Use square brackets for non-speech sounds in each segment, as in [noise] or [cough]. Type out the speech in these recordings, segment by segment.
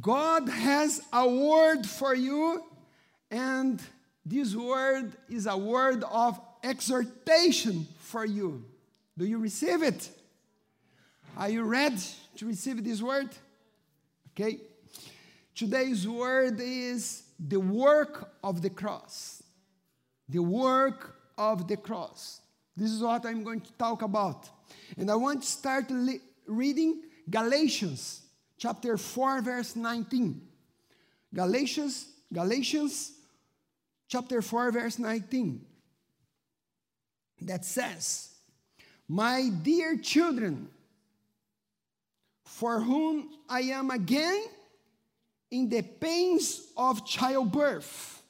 God has a word for you, and this word is a word of exhortation for you. Do you receive it? Are you ready to receive this word? Okay. Today's word is the work of the cross. The work of the cross. This is what I'm going to talk about. And I want to start reading Galatians chapter 4 verse 19. Galatians Galatians chapter 4 verse 19. That says, "My dear children, for whom I am again in the pains of childbirth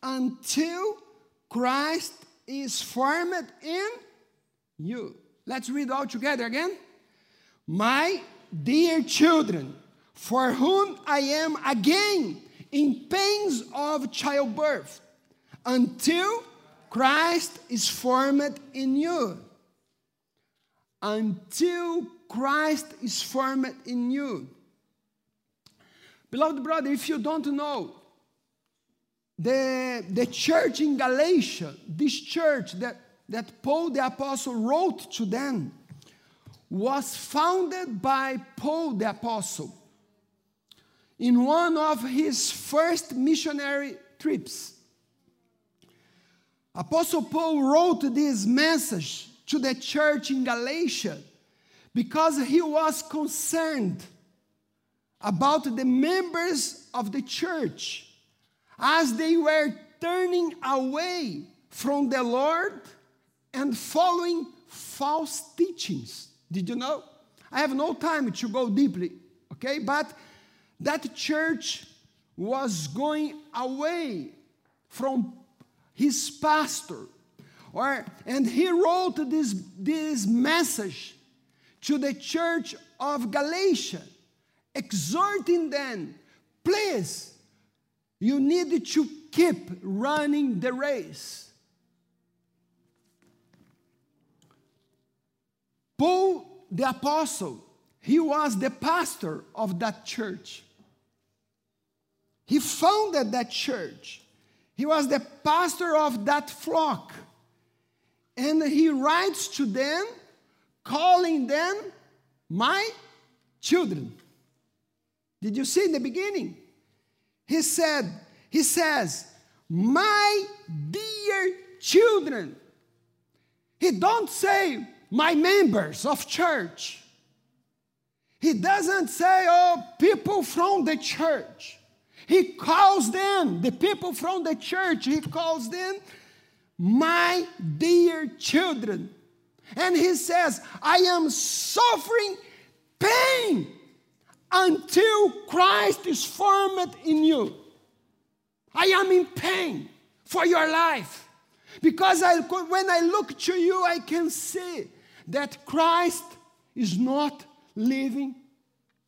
until Christ is formed in you. Let's read all together again. My dear children, for whom I am again in pains of childbirth until Christ is formed in you. Until Christ is formed in you. Beloved brother, if you don't know, the, the church in Galatia, this church that, that Paul the Apostle wrote to them, was founded by Paul the Apostle in one of his first missionary trips. Apostle Paul wrote this message to the church in Galatia because he was concerned about the members of the church as they were turning away from the Lord and following false teachings. Did you know? I have no time to go deeply, okay? But that church was going away from his pastor. Or, and he wrote this, this message to the church of Galatia exhorting them, please, you need to keep running the race. Paul the apostle, he was the pastor of that church. He founded that church. He was the pastor of that flock. And he writes to them, calling them my children. Did you see in the beginning? He said, He says, My dear children. He don't say my members of church. He doesn't say, oh, people from the church. He calls them, the people from the church, he calls them my dear children. And he says, I am suffering pain until Christ is formed in you. I am in pain for your life because I, when I look to you, I can see that Christ is not living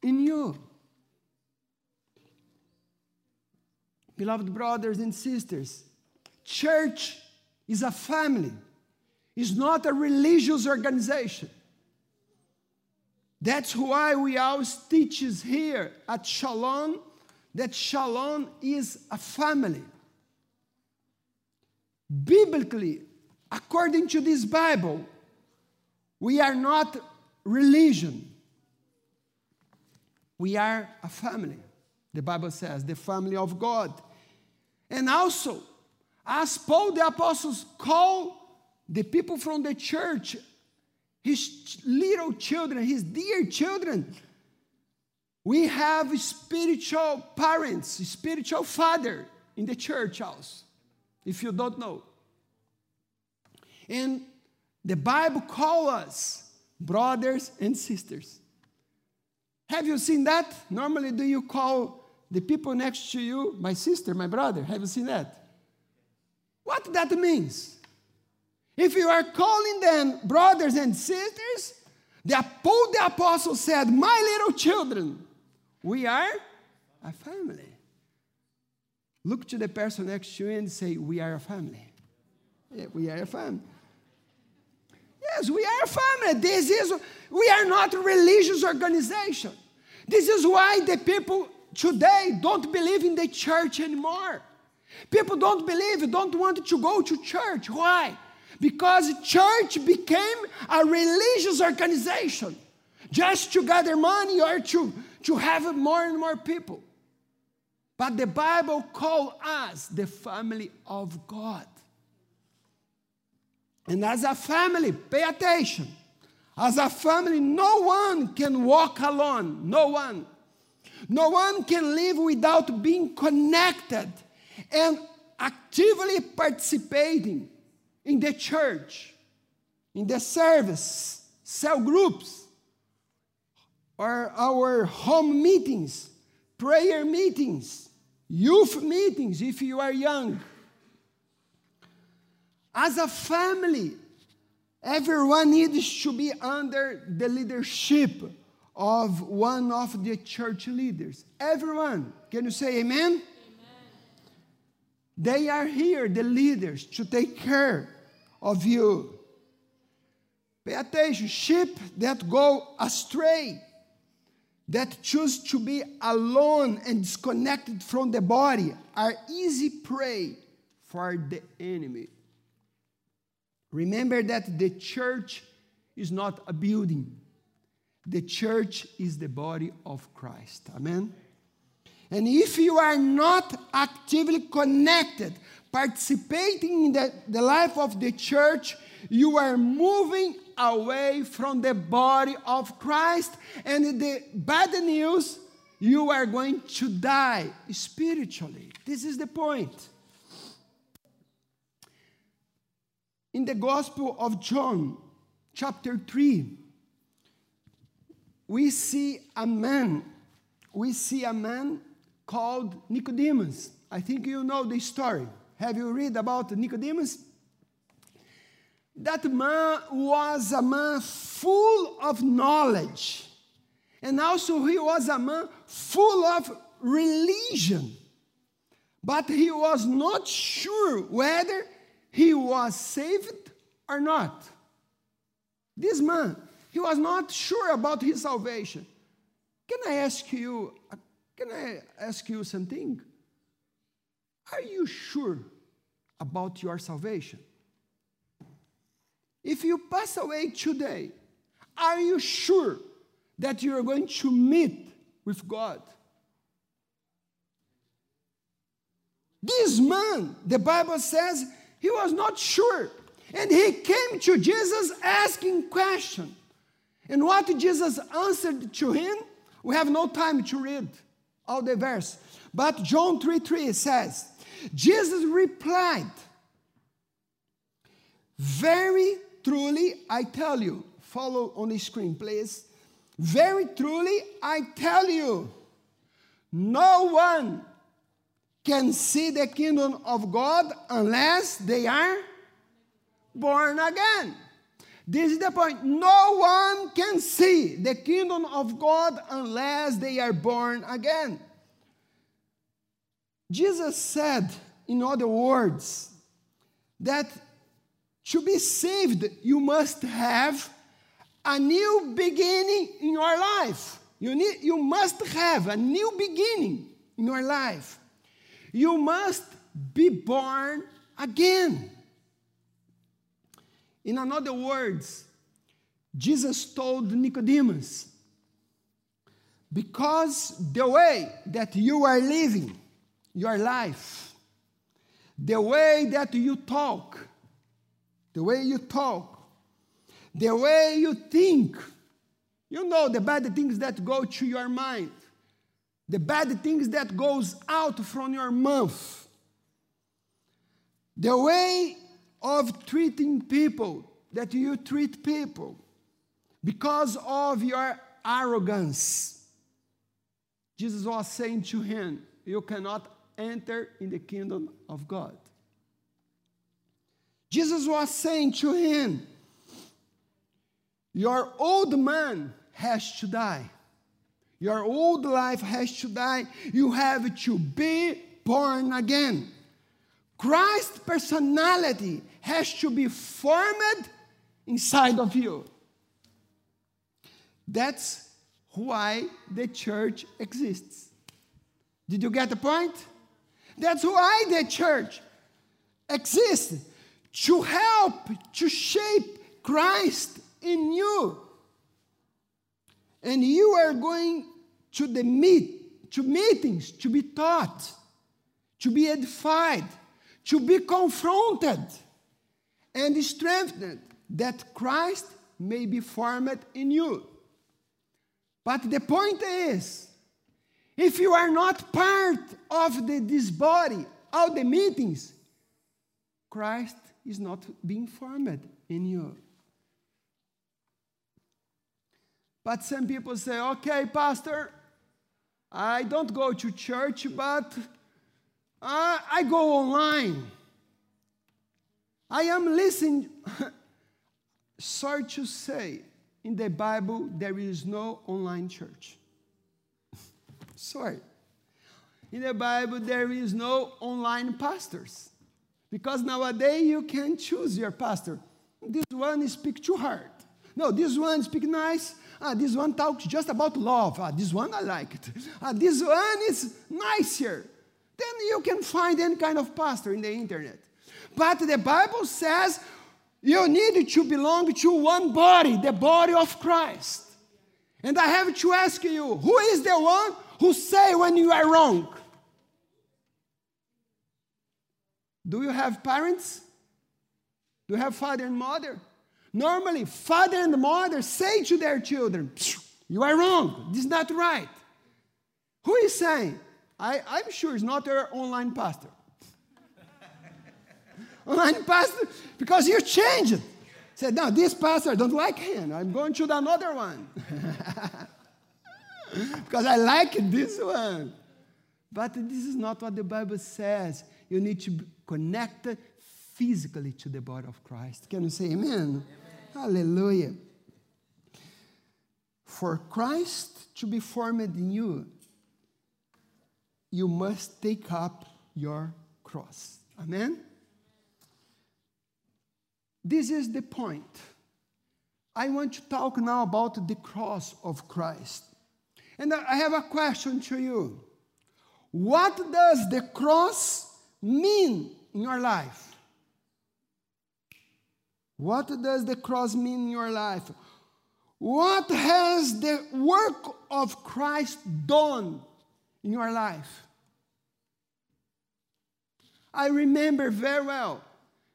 in you. Beloved brothers and sisters, church is a family, it's not a religious organization. That's why we always teaches here at Shalom that Shalom is a family. Biblically, according to this Bible, we are not religion. We are a family. The Bible says, the family of God. And also, as Paul the apostles call the people from the church his little children, his dear children. We have spiritual parents, spiritual father in the church house, if you don't know. And the Bible calls us brothers and sisters. Have you seen that? Normally, do you call the people next to you my sister, my brother? Have you seen that? What that means? If you are calling them brothers and sisters, the Paul the Apostle said, My little children, we are a family. Look to the person next to you and say, We are a family. Yeah, we are a family. Yes, we are a family. This is, we are not a religious organization. This is why the people today don't believe in the church anymore. People don't believe, don't want to go to church. Why? Because church became a religious organization just to gather money or to, to have more and more people. But the Bible calls us the family of God. And as a family, pay attention. As a family, no one can walk alone. No one. No one can live without being connected and actively participating in the church, in the service, cell groups, or our home meetings, prayer meetings, youth meetings if you are young. As a family, everyone needs to be under the leadership of one of the church leaders. Everyone. Can you say amen? amen? They are here, the leaders, to take care of you. Pay attention. Sheep that go astray, that choose to be alone and disconnected from the body, are easy prey for the enemy. Remember that the church is not a building, the church is the body of Christ. Amen? And if you are not actively connected, participating in the, the life of the church, you are moving away from the body of Christ. And the bad news, you are going to die spiritually. This is the point. In the Gospel of John, chapter 3, we see a man, we see a man called Nicodemus. I think you know the story. Have you read about Nicodemus? That man was a man full of knowledge. And also, he was a man full of religion. But he was not sure whether he was saved or not. This man, he was not sure about his salvation. Can I ask you, uh, can I ask you something? Are you sure about your salvation? If you pass away today, are you sure that you are going to meet with God? This man, the Bible says, he was not sure. And he came to Jesus asking question. And what Jesus answered to him, we have no time to read all the verse. But John 3 3 says, Jesus replied, Very truly, I tell you, follow on the screen, please. Very truly, I tell you, no one can see the kingdom of God unless they are born again. This is the point. No one can see the kingdom of God unless they are born again. Jesus said, in other words, that to be saved, you must have a new beginning in your life. You, need, you must have a new beginning in your life. You must be born again. In other words, Jesus told Nicodemus, because the way that you are living your life, the way that you talk, the way you talk, the way you think, you know the bad things that go to your mind, the bad things that goes out from your mouth, the way of treating people that you treat people because of your arrogance. Jesus was saying to him, You cannot enter in the kingdom of God. Jesus was saying to him, Your old man has to die. Your old life has to die. You have to be born again. Christ's personality has to be formed inside of you. That's why the church exists. Did you get the point? That's why the church exists to help, to shape Christ in you. And you are going to the meet, to meetings to be taught, to be edified, to be confronted and strengthened that Christ may be formed in you. But the point is, if you are not part of the, this body, all the meetings, Christ is not being formed in you. But some people say, okay, Pastor, I don't go to church, but uh, I go online. I am listening. [laughs] Sorry to say, in the Bible, there is no online church. [laughs] Sorry. In the Bible, there is no online pastors. Because nowadays you can choose your pastor. This one speak too hard. No, this one speak nice. Ah, this one talks just about love. Ah, this one I like it. Ah, this one is nicer. Then you can find any kind of pastor in the internet. But the Bible says you need to belong to one body, the body of Christ. And I have to ask you, who is the one who say when you are wrong? Do you have parents? Do you have father and mother? Normally, father and mother say to their children, You are wrong. This is not right. Who is saying? I, I'm sure it's not your online pastor. Online pastor, because you changed. Said, no, this pastor, I don't like him. I'm going to the another one. [laughs] because I like this one. But this is not what the Bible says. You need to be connected physically to the body of Christ. Can you say amen? amen? Hallelujah. For Christ to be formed in you, you must take up your cross. Amen? This is the point. I want to talk now about the cross of Christ. And I have a question to you. What does the cross mean in your life? What does the cross mean in your life? What has the work of Christ done in your life? I remember very well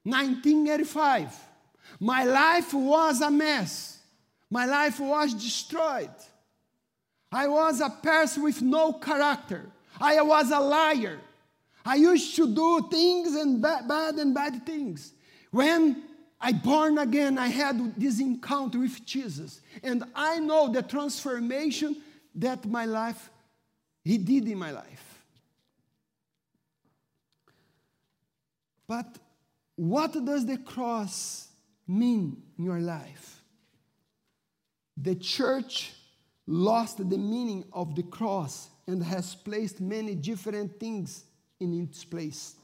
1985. My life was a mess. My life was destroyed. I was a person with no character. I was a liar. I used to do things and bad, bad and bad things. When I born again, I had this encounter with Jesus. And I know the transformation that my life, he did in my life. But what does the cross mean in your life? The church lost the meaning of the cross and has placed many different things in its place.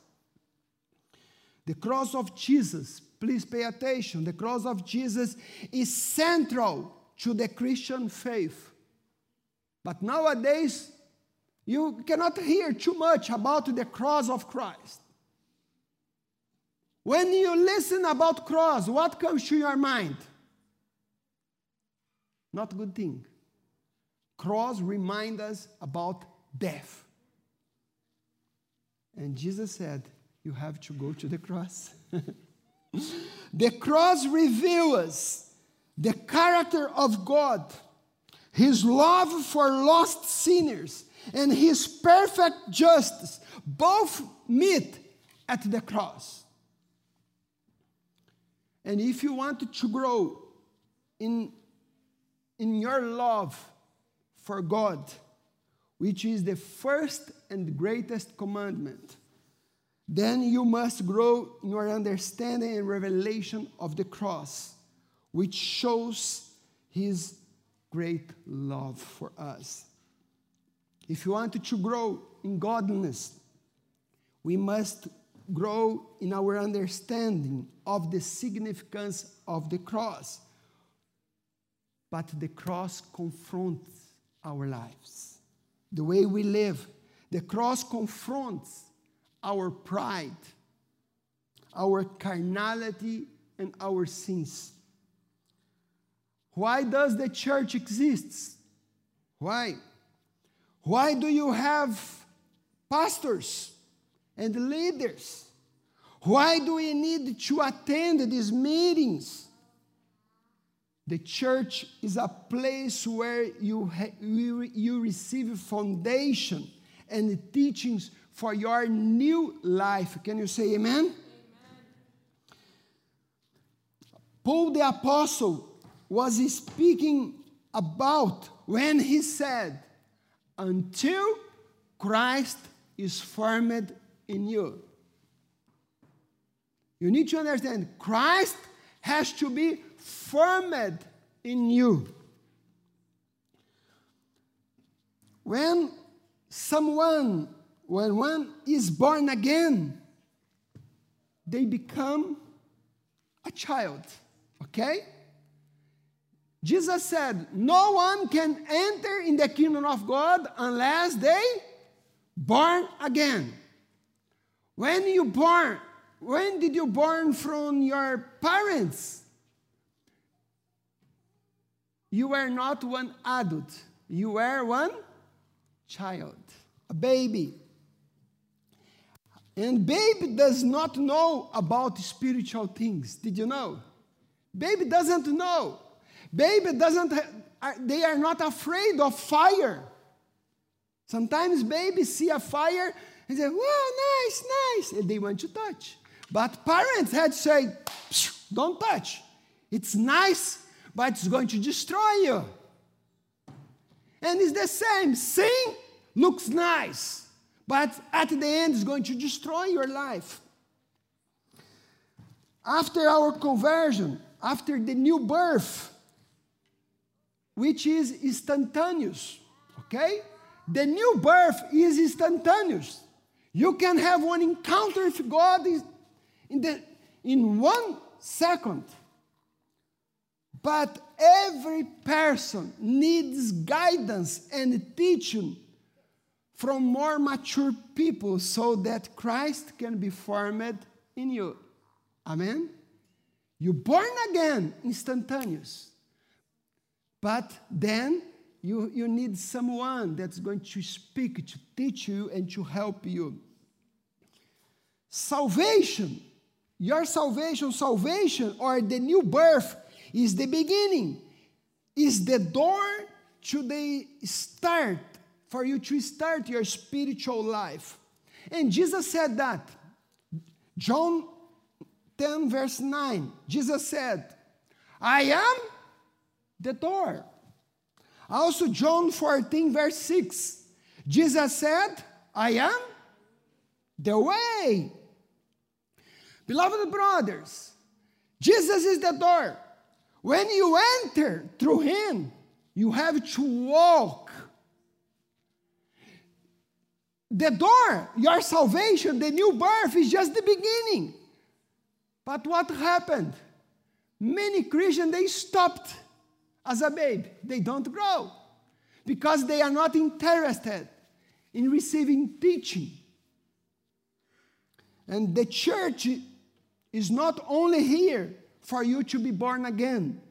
The cross of Jesus, please pay attention, the cross of Jesus is central to the Christian faith. But nowadays, you cannot hear too much about the cross of Christ. When you listen about cross, what comes to your mind? Not good thing. Cross remind us about death. And Jesus said, You have to go to the cross. [laughs] the cross reveals the character of God, His love for lost sinners, and His perfect justice both meet at the cross. And if you want to grow in, in your love for God, which is the first and greatest commandment, then you must grow in your understanding and revelation of the cross, which shows His great love for us. If you want to grow in godliness, we must grow in our understanding of the significance of the cross. But the cross confronts our lives, the way we live, The cross confronts our pride, our carnality, and our sins. Why does the church exist? Why? Why do you have pastors and leaders? Why do we need to attend these meetings? The church is a place where you, you, you receive foundation and teachings for your new life. Can you say amen? amen? Paul the Apostle was speaking about when he said, Until Christ is formed in you. You need to understand Christ has to be formed in you. When someone, when one is born again, they become a child, okay? Jesus said, No one can enter in the kingdom of God unless they born again. When you born, when did you born from your parents? You were not one adult, you were one child, a baby. And baby does not know about spiritual things. Did you know? Baby doesn't know. Baby doesn't, uh, they are not afraid of fire. Sometimes babies see a fire and say, "Wow, nice, nice," and they want to touch. But parents had to say, "Don't touch. It's nice, but it's going to destroy you." And it's the same. Sin looks nice, but at the end, it's going to destroy your life. After our conversion, after the new birth, which is instantaneous, okay? The new birth is instantaneous. You can have one encounter with God in, the, in one second. But every person needs guidance and teaching from more mature people so that Christ can be formed in you. Amen? You're born again, instantaneous. But then you, you need someone that's going to speak, to teach you, and to help you. Salvation, your salvation, salvation, or the new birth is the beginning, is the door to the start, for you to start your spiritual life. And Jesus said that. John 10, verse 9, Jesus said, I am the door. Also, John 14, verse 6, Jesus said, I am the way. Beloved brothers, Jesus is the door. When you enter through Him, you have to walk. The door, your salvation, the new birth is just the beginning. But what happened? Many Christians, they stopped as a babe. They don't grow because they are not interested in receiving teaching. And the church is not only here for you to be born again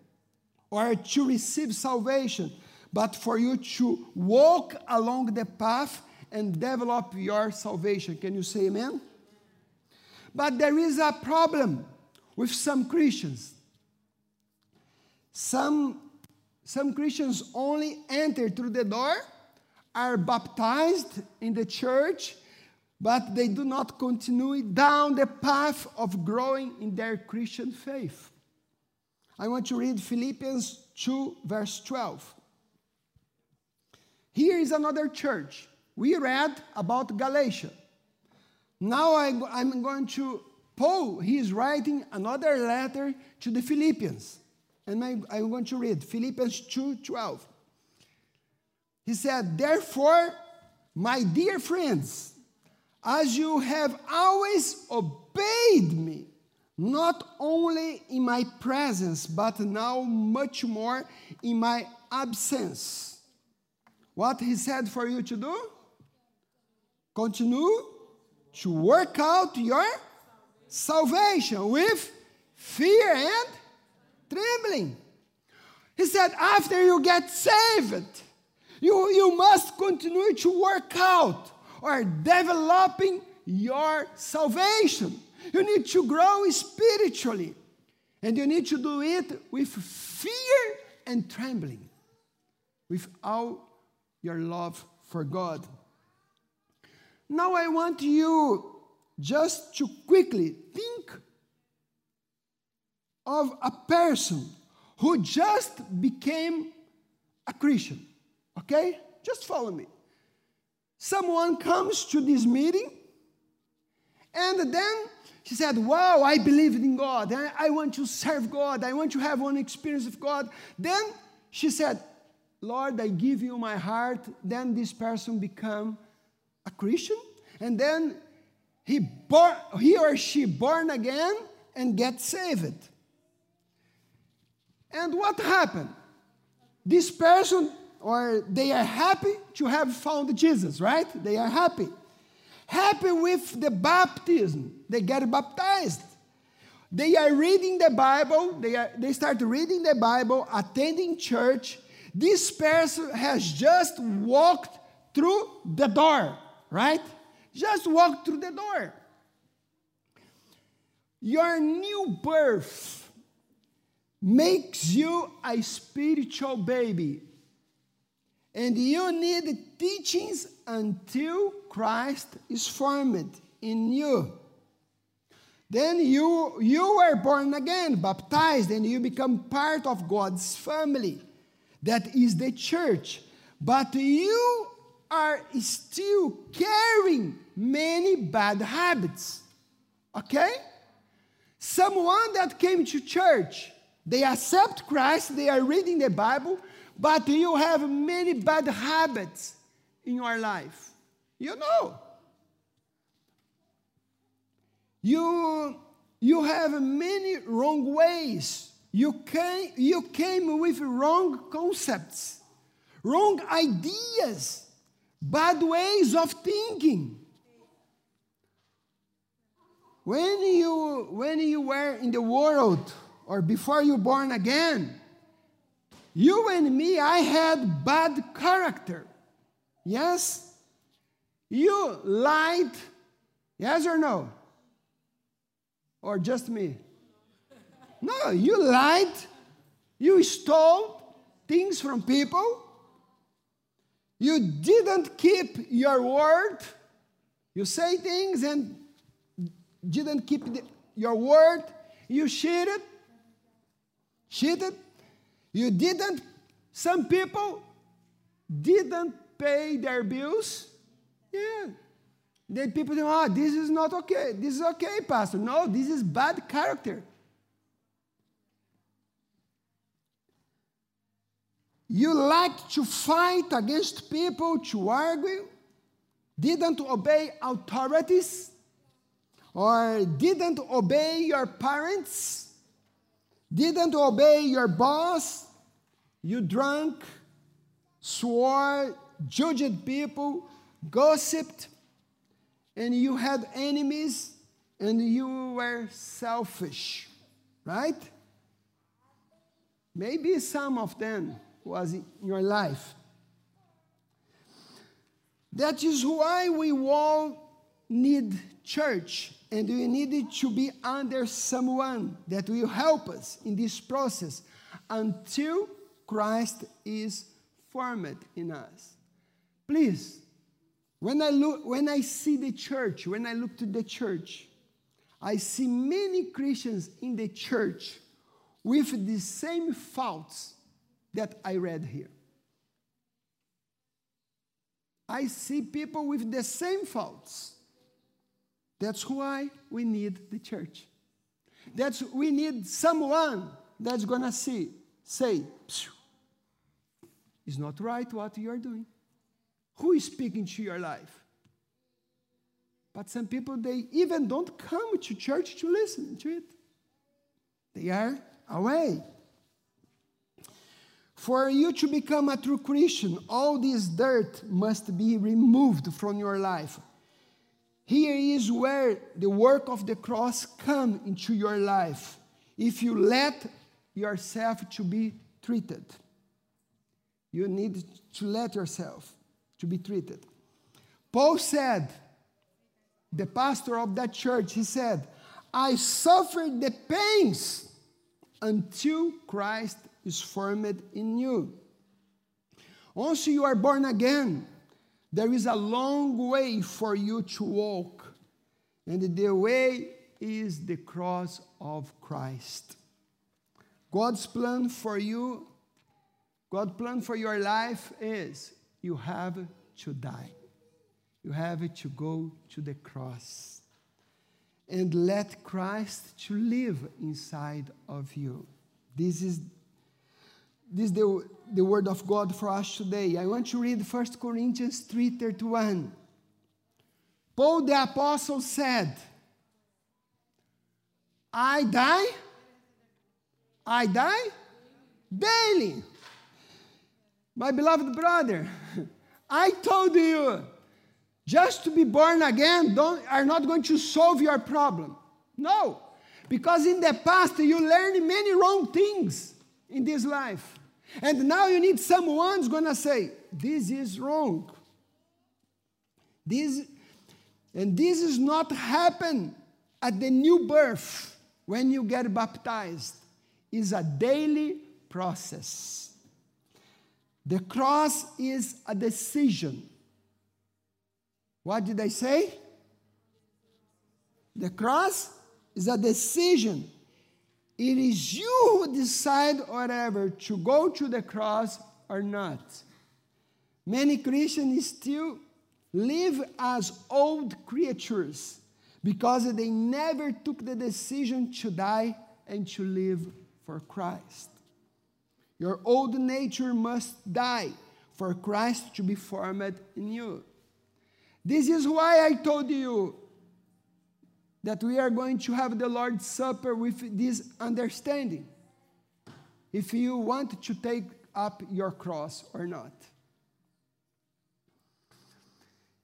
or to receive salvation, but for you to walk along the path and develop your salvation. Can you say amen? But there is a problem with some Christians. Some some Christians only enter through the door, are baptized in the church, but they do not continue down the path of growing in their Christian faith. I want to read Philippians 2, verse 12. Here is another church. We read about Galatia. Now I, am going to, Paul, he is writing another letter to the Philippians. And I, I'm going to read Philippians 2:12. He said, Therefore, my dear friends, as you have always obeyed me, not only in my presence, but now much more in my absence. What he said for you to do? continue to work out your salvation with fear and trembling. He said, after you get saved, you, you must continue to work out or developing your salvation. You need to grow spiritually. And you need to do it with fear and trembling, with all your love for God. Now, I want you just to quickly think of a person who just became a Christian. Okay? Just follow me. Someone comes to this meeting and then she said, Wow, I believe in God. I want to serve God. I want to have one experience of God. Then she said, Lord, I give you my heart. Then this person become a Christian. And then he, he or she born again and get saved. And what happened? This person, or they are happy to have found Jesus, right? They are happy. Happy with the baptism. They get baptized. They are reading the Bible. They, are, they start reading the Bible, attending church. This person has just walked through the door, right? Just walked through the door. Your new birth makes you a spiritual baby. And you need teachings until Christ is formed in you. Then you, you are born again, baptized, and you become part of God's family. That is the church. But you are still carrying many bad habits. Okay? Someone that came to church they accept Christ, they are reading the Bible, but you have many bad habits in your life. You know. You, you have many wrong ways. You came, you came with wrong concepts, wrong ideas, bad ways of thinking. When you, when you were in the world, or before you born again, you and me, I had bad character. Yes? You lied. Yes or no? Or just me? No, you lied. You stole things from people. You didn't keep your word. You say things and didn't keep the, your word. You cheated cheated. You didn't, some people didn't pay their bills. Yeah. Then people think, oh, ah, this is not okay. This is okay, Pastor. No, this is bad character. You like to fight against people, to argue, didn't obey authorities, or didn't obey your parents didn't obey your boss, you drank, swore, judged people, gossiped, and you had enemies, and you were selfish, right? Maybe some of them was in your life. That is why we all need church and we need to be under someone that will help us in this process until Christ is formed in us. Please, when I look, when I see the church, when I look to the church, I see many Christians in the church with the same faults that I read here. I see people with the same faults. That's why we need the church. That's we need someone that's gonna see, say, it's not right what you are doing. Who is speaking to your life? But some people they even don't come to church to listen to it. They are away. For you to become a true Christian, all this dirt must be removed from your life here is where the work of the cross come into your life. If you let yourself to be treated. You need to let yourself to be treated. Paul said, the pastor of that church, he said, I suffered the pains until Christ is formed in you. Once you are born again, there is a long way for you to walk, and the way is the cross of Christ. God's plan for you, God's plan for your life is you have to die. You have to go to the cross and let Christ to live inside of you. This is this is the, the word of God for us today. I want to read 1 Corinthians 3:31. Paul the apostle said, I die I die daily. My beloved brother, [laughs] I told you, just to be born again don't, are not going to solve your problem. No, because in the past you learned many wrong things in this life. And now you need someone's going to say, This is wrong. This, and this is not happen at the new birth when you get baptized is a daily process. The cross is a decision. What did I say? The cross is a decision. It is you who decide whatever to go to the cross or not. Many Christians still live as old creatures because they never took the decision to die and to live for Christ. Your old nature must die for Christ to be formed in you. This is why I told you that we are going to have the Lord's Supper with this understanding. If you want to take up your cross or not.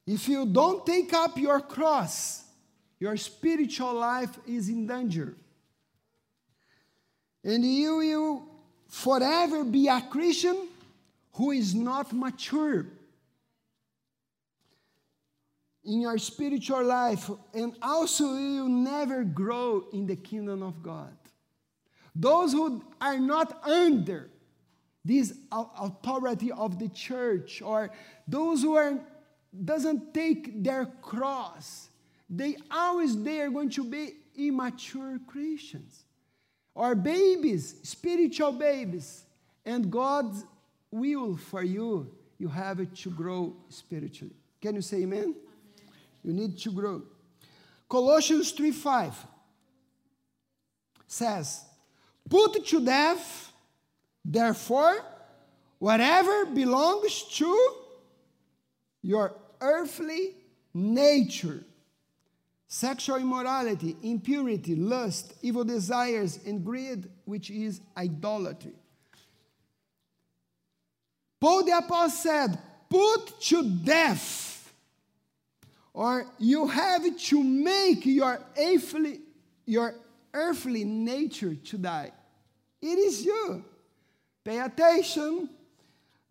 If you don't take up your cross, your spiritual life is in danger. And you will forever be a Christian who is not mature in your spiritual life, and also you will never grow in the kingdom of God. Those who are not under this authority of the church, or those who are doesn't take their cross, they always they are going to be immature Christians or babies, spiritual babies. And God's will for you, you have to grow spiritually. Can you say amen? You need to grow. Colossians 3 5 says, Put to death, therefore, whatever belongs to your earthly nature sexual immorality, impurity, lust, evil desires, and greed, which is idolatry. Paul the Apostle said, Put to death, or you have to make your earthly, your earthly nature to die. It is you. Pay attention.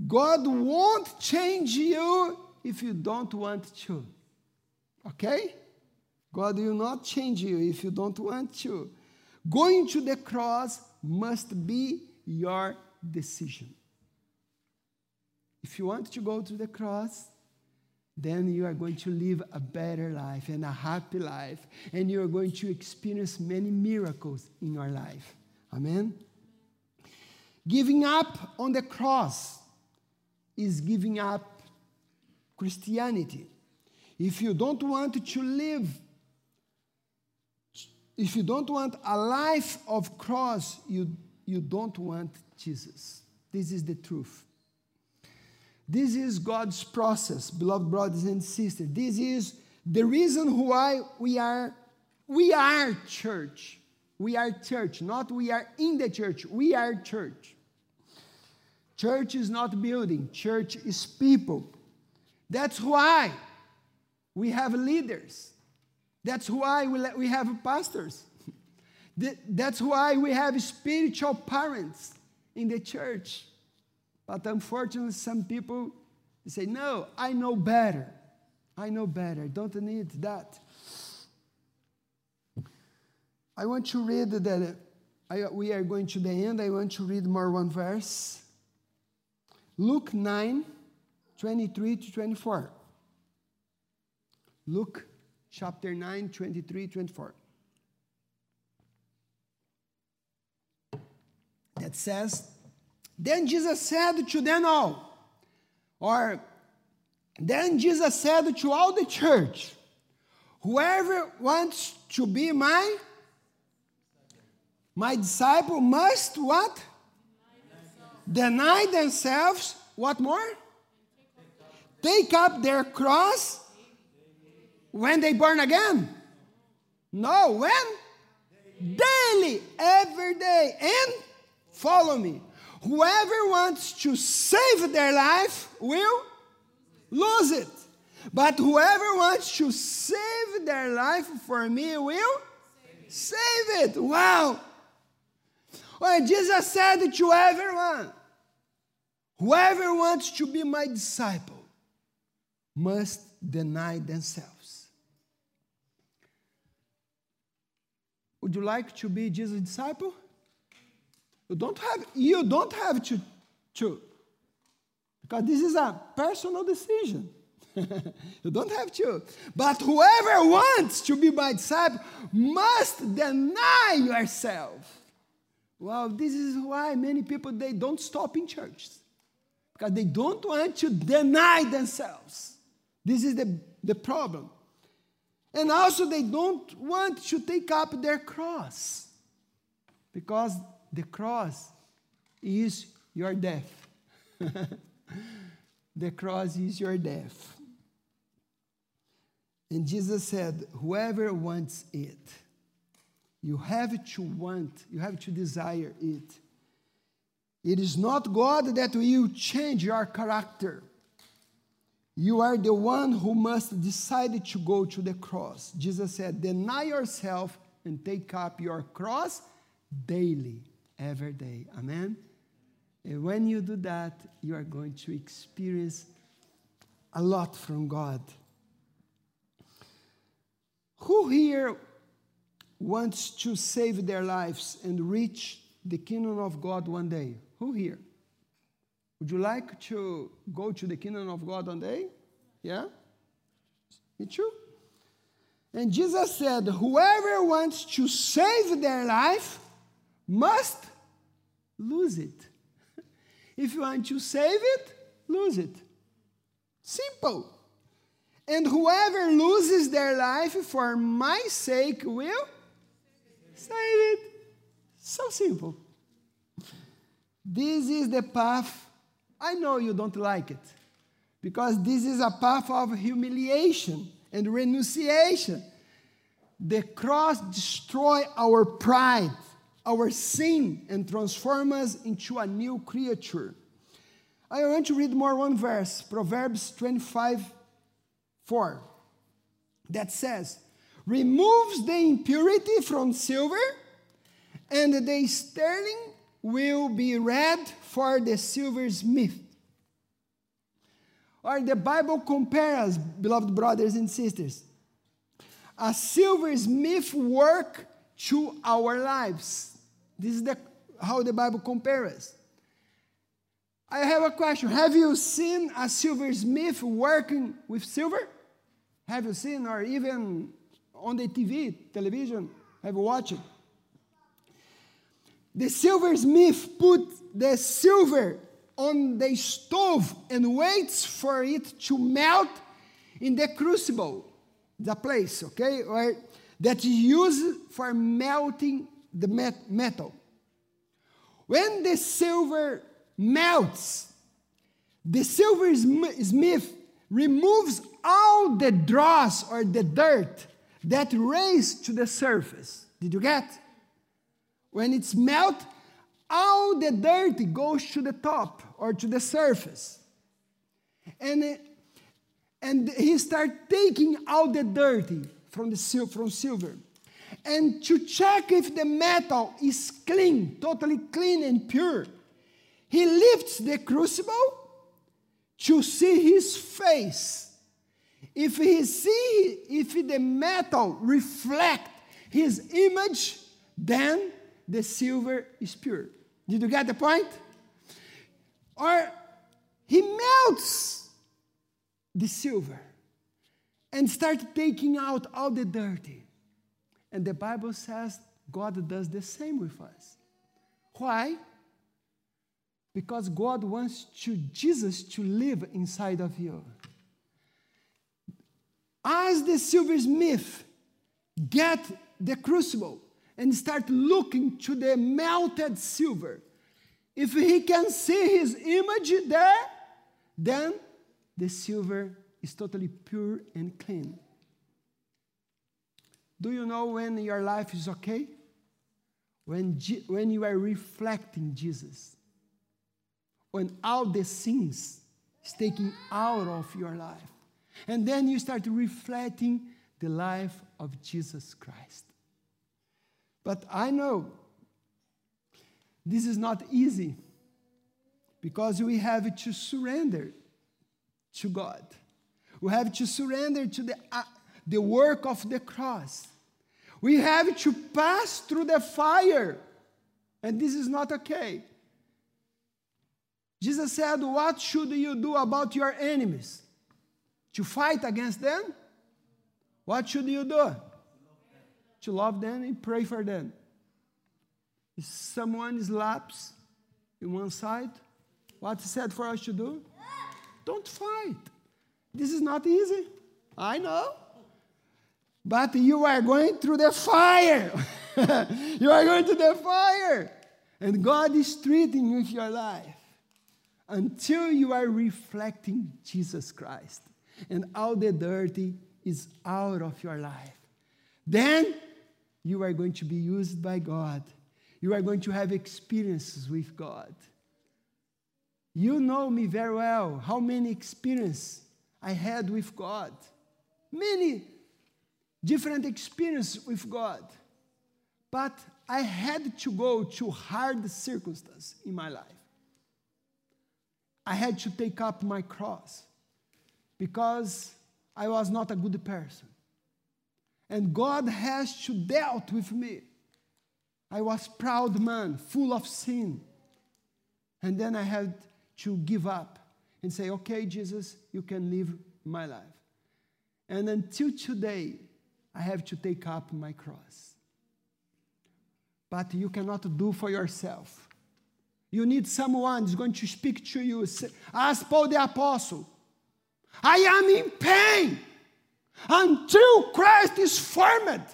God won't change you if you don't want to. Okay? God will not change you if you don't want to. Going to the cross must be your decision. If you want to go to the cross, then you are going to live a better life and a happy life, and you are going to experience many miracles in your life. Amen? Giving up on the cross is giving up Christianity. If you don't want to live if you don't want a life of cross, you, you don't want Jesus. This is the truth. This is God's process, beloved brothers and sisters. This is the reason why we are we are church. We are church, not we are in the church. We are church. Church is not building, church is people. That's why we have leaders. That's why we have pastors. [laughs] That's why we have spiritual parents in the church. But unfortunately, some people say, No, I know better. I know better. Don't need that. I want to read that. I, we are going to the end. I want to read more one verse. Luke 9, 23 to 24. Luke chapter 9, 23, 24. That says, Then Jesus said to them all, or then Jesus said to all the church, Whoever wants to be my my disciple must what? Deny themselves. What more? Take up their cross when they burn again. No, when? Daily, every day, and follow me. Whoever wants to save their life will lose it. But whoever wants to save their life for me will save it. Wow. Well, Jesus said to everyone whoever wants to be my disciple must deny themselves. Would you like to be Jesus' disciple? You don't have, you don't have to, because this is a personal decision. [laughs] you don't have to. But whoever wants to be my disciple must deny yourself. Well, this is why many people they don't stop in churches. Because they don't want to deny themselves. This is the, the problem. And also they don't want to take up their cross. Because the cross is your death. [laughs] the cross is your death. And Jesus said, Whoever wants it, you have to want, you have to desire it. It is not God that will change your character. You are the one who must decide to go to the cross. Jesus said, Deny yourself and take up your cross daily, every day. Amen? And when you do that, you are going to experience a lot from God. Who here wants to save their lives and reach the kingdom of God one day? Who here? Would you like to go to the kingdom of God one day? Yeah? Me too. And Jesus said, Whoever wants to save their life must lose it. [laughs] if you want to save it, lose it. Simple. And whoever loses their life for my sake will save it. So simple. This is the path. I know you don't like it because this is a path of humiliation and renunciation. The cross destroy our pride, our sin, and transform us into a new creature. I want to read more one verse, Proverbs 25 4, that says, Removes the impurity from silver, and the sterling will be red for the silversmith. Or the Bible compares, beloved brothers and sisters, a silversmith work to our lives. This is the, how the Bible compares. I have a question. Have you seen a silversmith working with silver? Have you seen, or even on the TV, television, have you watched? The silversmith put the silver on the stove and waits for it to melt in the crucible, the place, okay, or that is used for melting the metal. When the silver melts. The silversmith removes all the dross or the dirt that raised to the surface. Did you get? When it's melt, all the dirt goes to the top or to the surface. And, and he start taking all the dirty from, the from silver. And to check if the metal is clean, totally clean and pure, he lifts the crucible to see his face. If he see if the metal reflect his image, then the silver is pure. Did you get the point? Or he melts the silver and start taking out all the dirty. And the Bible says God does the same with us. Why? Because God wants to, Jesus to live inside of you. As the silversmith get the crucible and start looking to the melted silver, if he can see his image there, then the silver is totally pure and clean. Do you know when your life is okay? When, when you are reflecting Jesus. When all the sins is taken out of your life. And then you start reflecting the life of Jesus Christ. But I know this is not easy because we have to surrender to God. We have to surrender to the, uh, the work of the cross. We have to pass through the fire, and this is not okay. Jesus said, What should you do about your enemies? To fight against them? What should you do? To love them and pray for them. If someone slaps in one side, what he said for us to do? Don't fight. This is not easy. I know. But you are going through the fire. [laughs] you are going to the fire. And God is treating you with your life until you are reflecting Jesus Christ and all the dirty is out of your life. Then you are going to be used by God. You are going to have experiences with God. You know me very well, how many experiences I had with God. Many different experience with God. But I had to go to hard circumstances in my life. I had to take up my cross because I was not a good person. And God has to dealt with me. I was proud man, full of sin. And then I had to give up and say, okay, Jesus, you can live my life. And until today, I have to take up my cross. But you cannot do for yourself. You need someone who's going to speak to you. As Paul the Apostle, I am in pain until Christ is formed,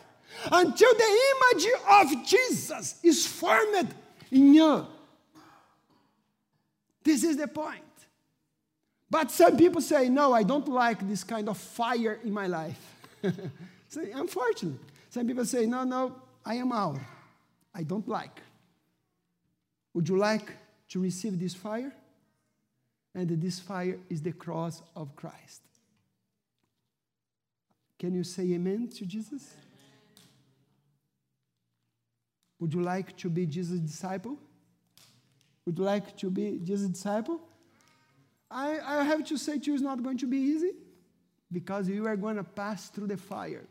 until the image of Jesus is formed in you. This is the point. But some people say, no, I don't like this kind of fire in my life. [laughs] unfortunately, some people say, no, no, I am out. I don't like. Would you like to receive this fire? And this fire is the cross of Christ. Can you say amen to Jesus? Would you like to be Jesus' disciple? Would you like to be Jesus' disciple? I, I have to say to you, it's not going to be easy because you are going to pass through the fire.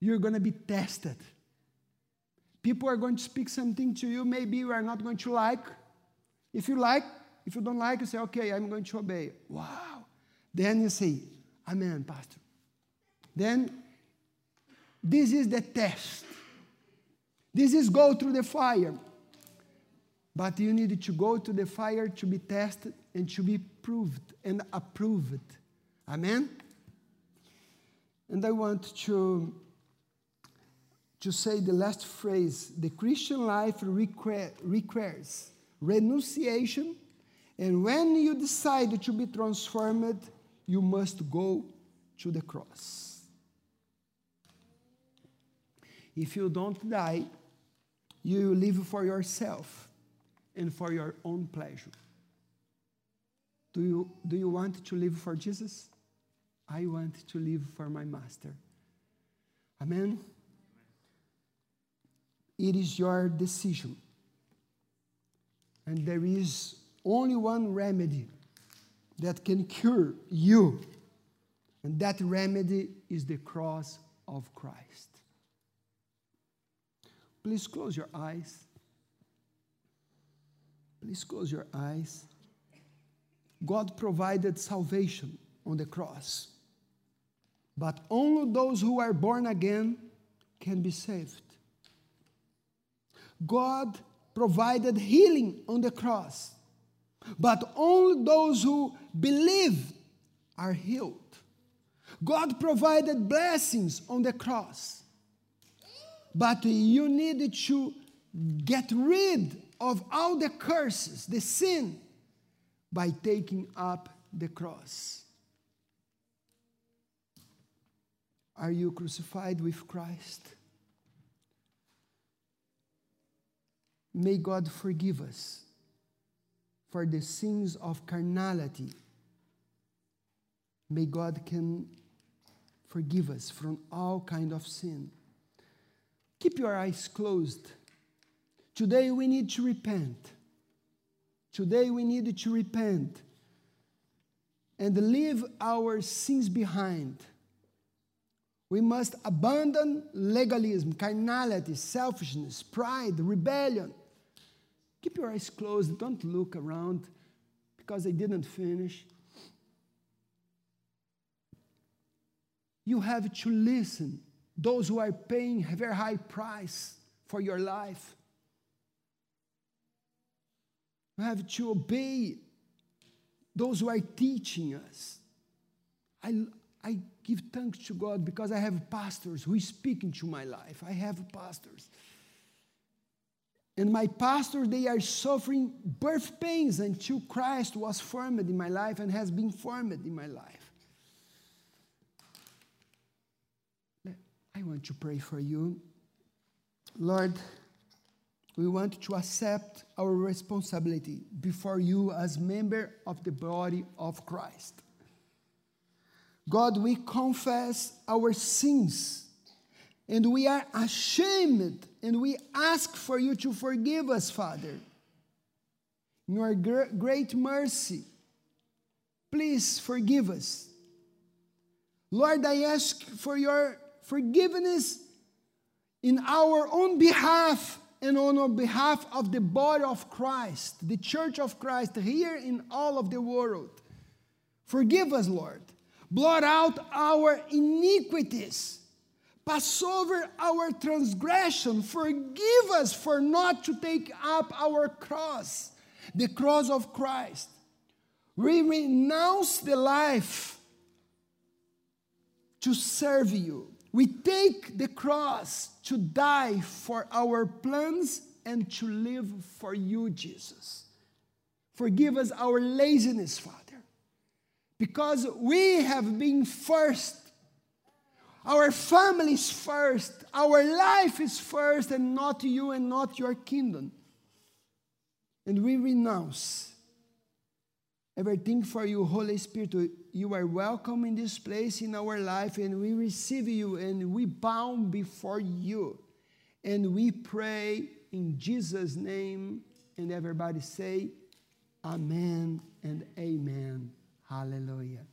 You're going to be tested. People are going to speak something to you, maybe you are not going to like. If you like, if you don't like, you say, okay, I'm going to obey. Wow. Then you say, Amen, Pastor. Then this is the test. This is go through the fire. But you need to go to the fire to be tested and to be proved and approved. Amen? And I want to, to say the last phrase the Christian life require, requires renunciation, and when you decide to be transformed, you must go to the cross. If you don't die, you live for yourself and for your own pleasure. Do you, do you want to live for Jesus? I want to live for my master. Amen? It is your decision. And there is only one remedy that can cure you, and that remedy is the cross of Christ. Please close your eyes. Please close your eyes. God provided salvation on the cross, but only those who are born again can be saved. God provided healing on the cross, but only those who believe are healed. God provided blessings on the cross, but you need to get rid of all the curses, the sin, by taking up the cross. Are you crucified with Christ? May God forgive us for the sins of carnality. May God can forgive us from all kind of sin. Keep your eyes closed. Today we need to repent. Today we need to repent and leave our sins behind. We must abandon legalism, carnality, selfishness, pride, rebellion. Keep your eyes closed. Don't look around because I didn't finish. You have to listen. Those who are paying a very high price for your life. You have to obey those who are teaching us. I, I give thanks to God because I have pastors who speak into my life. I have pastors. And my pastors, they are suffering birth pains until Christ was formed in my life and has been formed in my life. I want to pray for you. Lord, we want to accept our responsibility before you as member of the body of Christ. God, we confess our sins and we are ashamed and we ask for you to forgive us, Father. In your great mercy, please forgive us. Lord, I ask for your forgiveness in our own behalf and on behalf of the body of Christ, the church of Christ here in all of the world. Forgive us, Lord blot out our iniquities, pass over our transgression, forgive us for not to take up our cross, the cross of Christ. We renounce the life to serve you. We take the cross to die for our plans and to live for you, Jesus. Forgive us our laziness, Father because we have been first. Our family is first. Our life is first, and not you and not your kingdom. And we renounce everything for you, Holy Spirit. You are welcome in this place in our life, and we receive you and we bow before you. And we pray in Jesus' name. And everybody say, Amen and Amen. Hallelujah.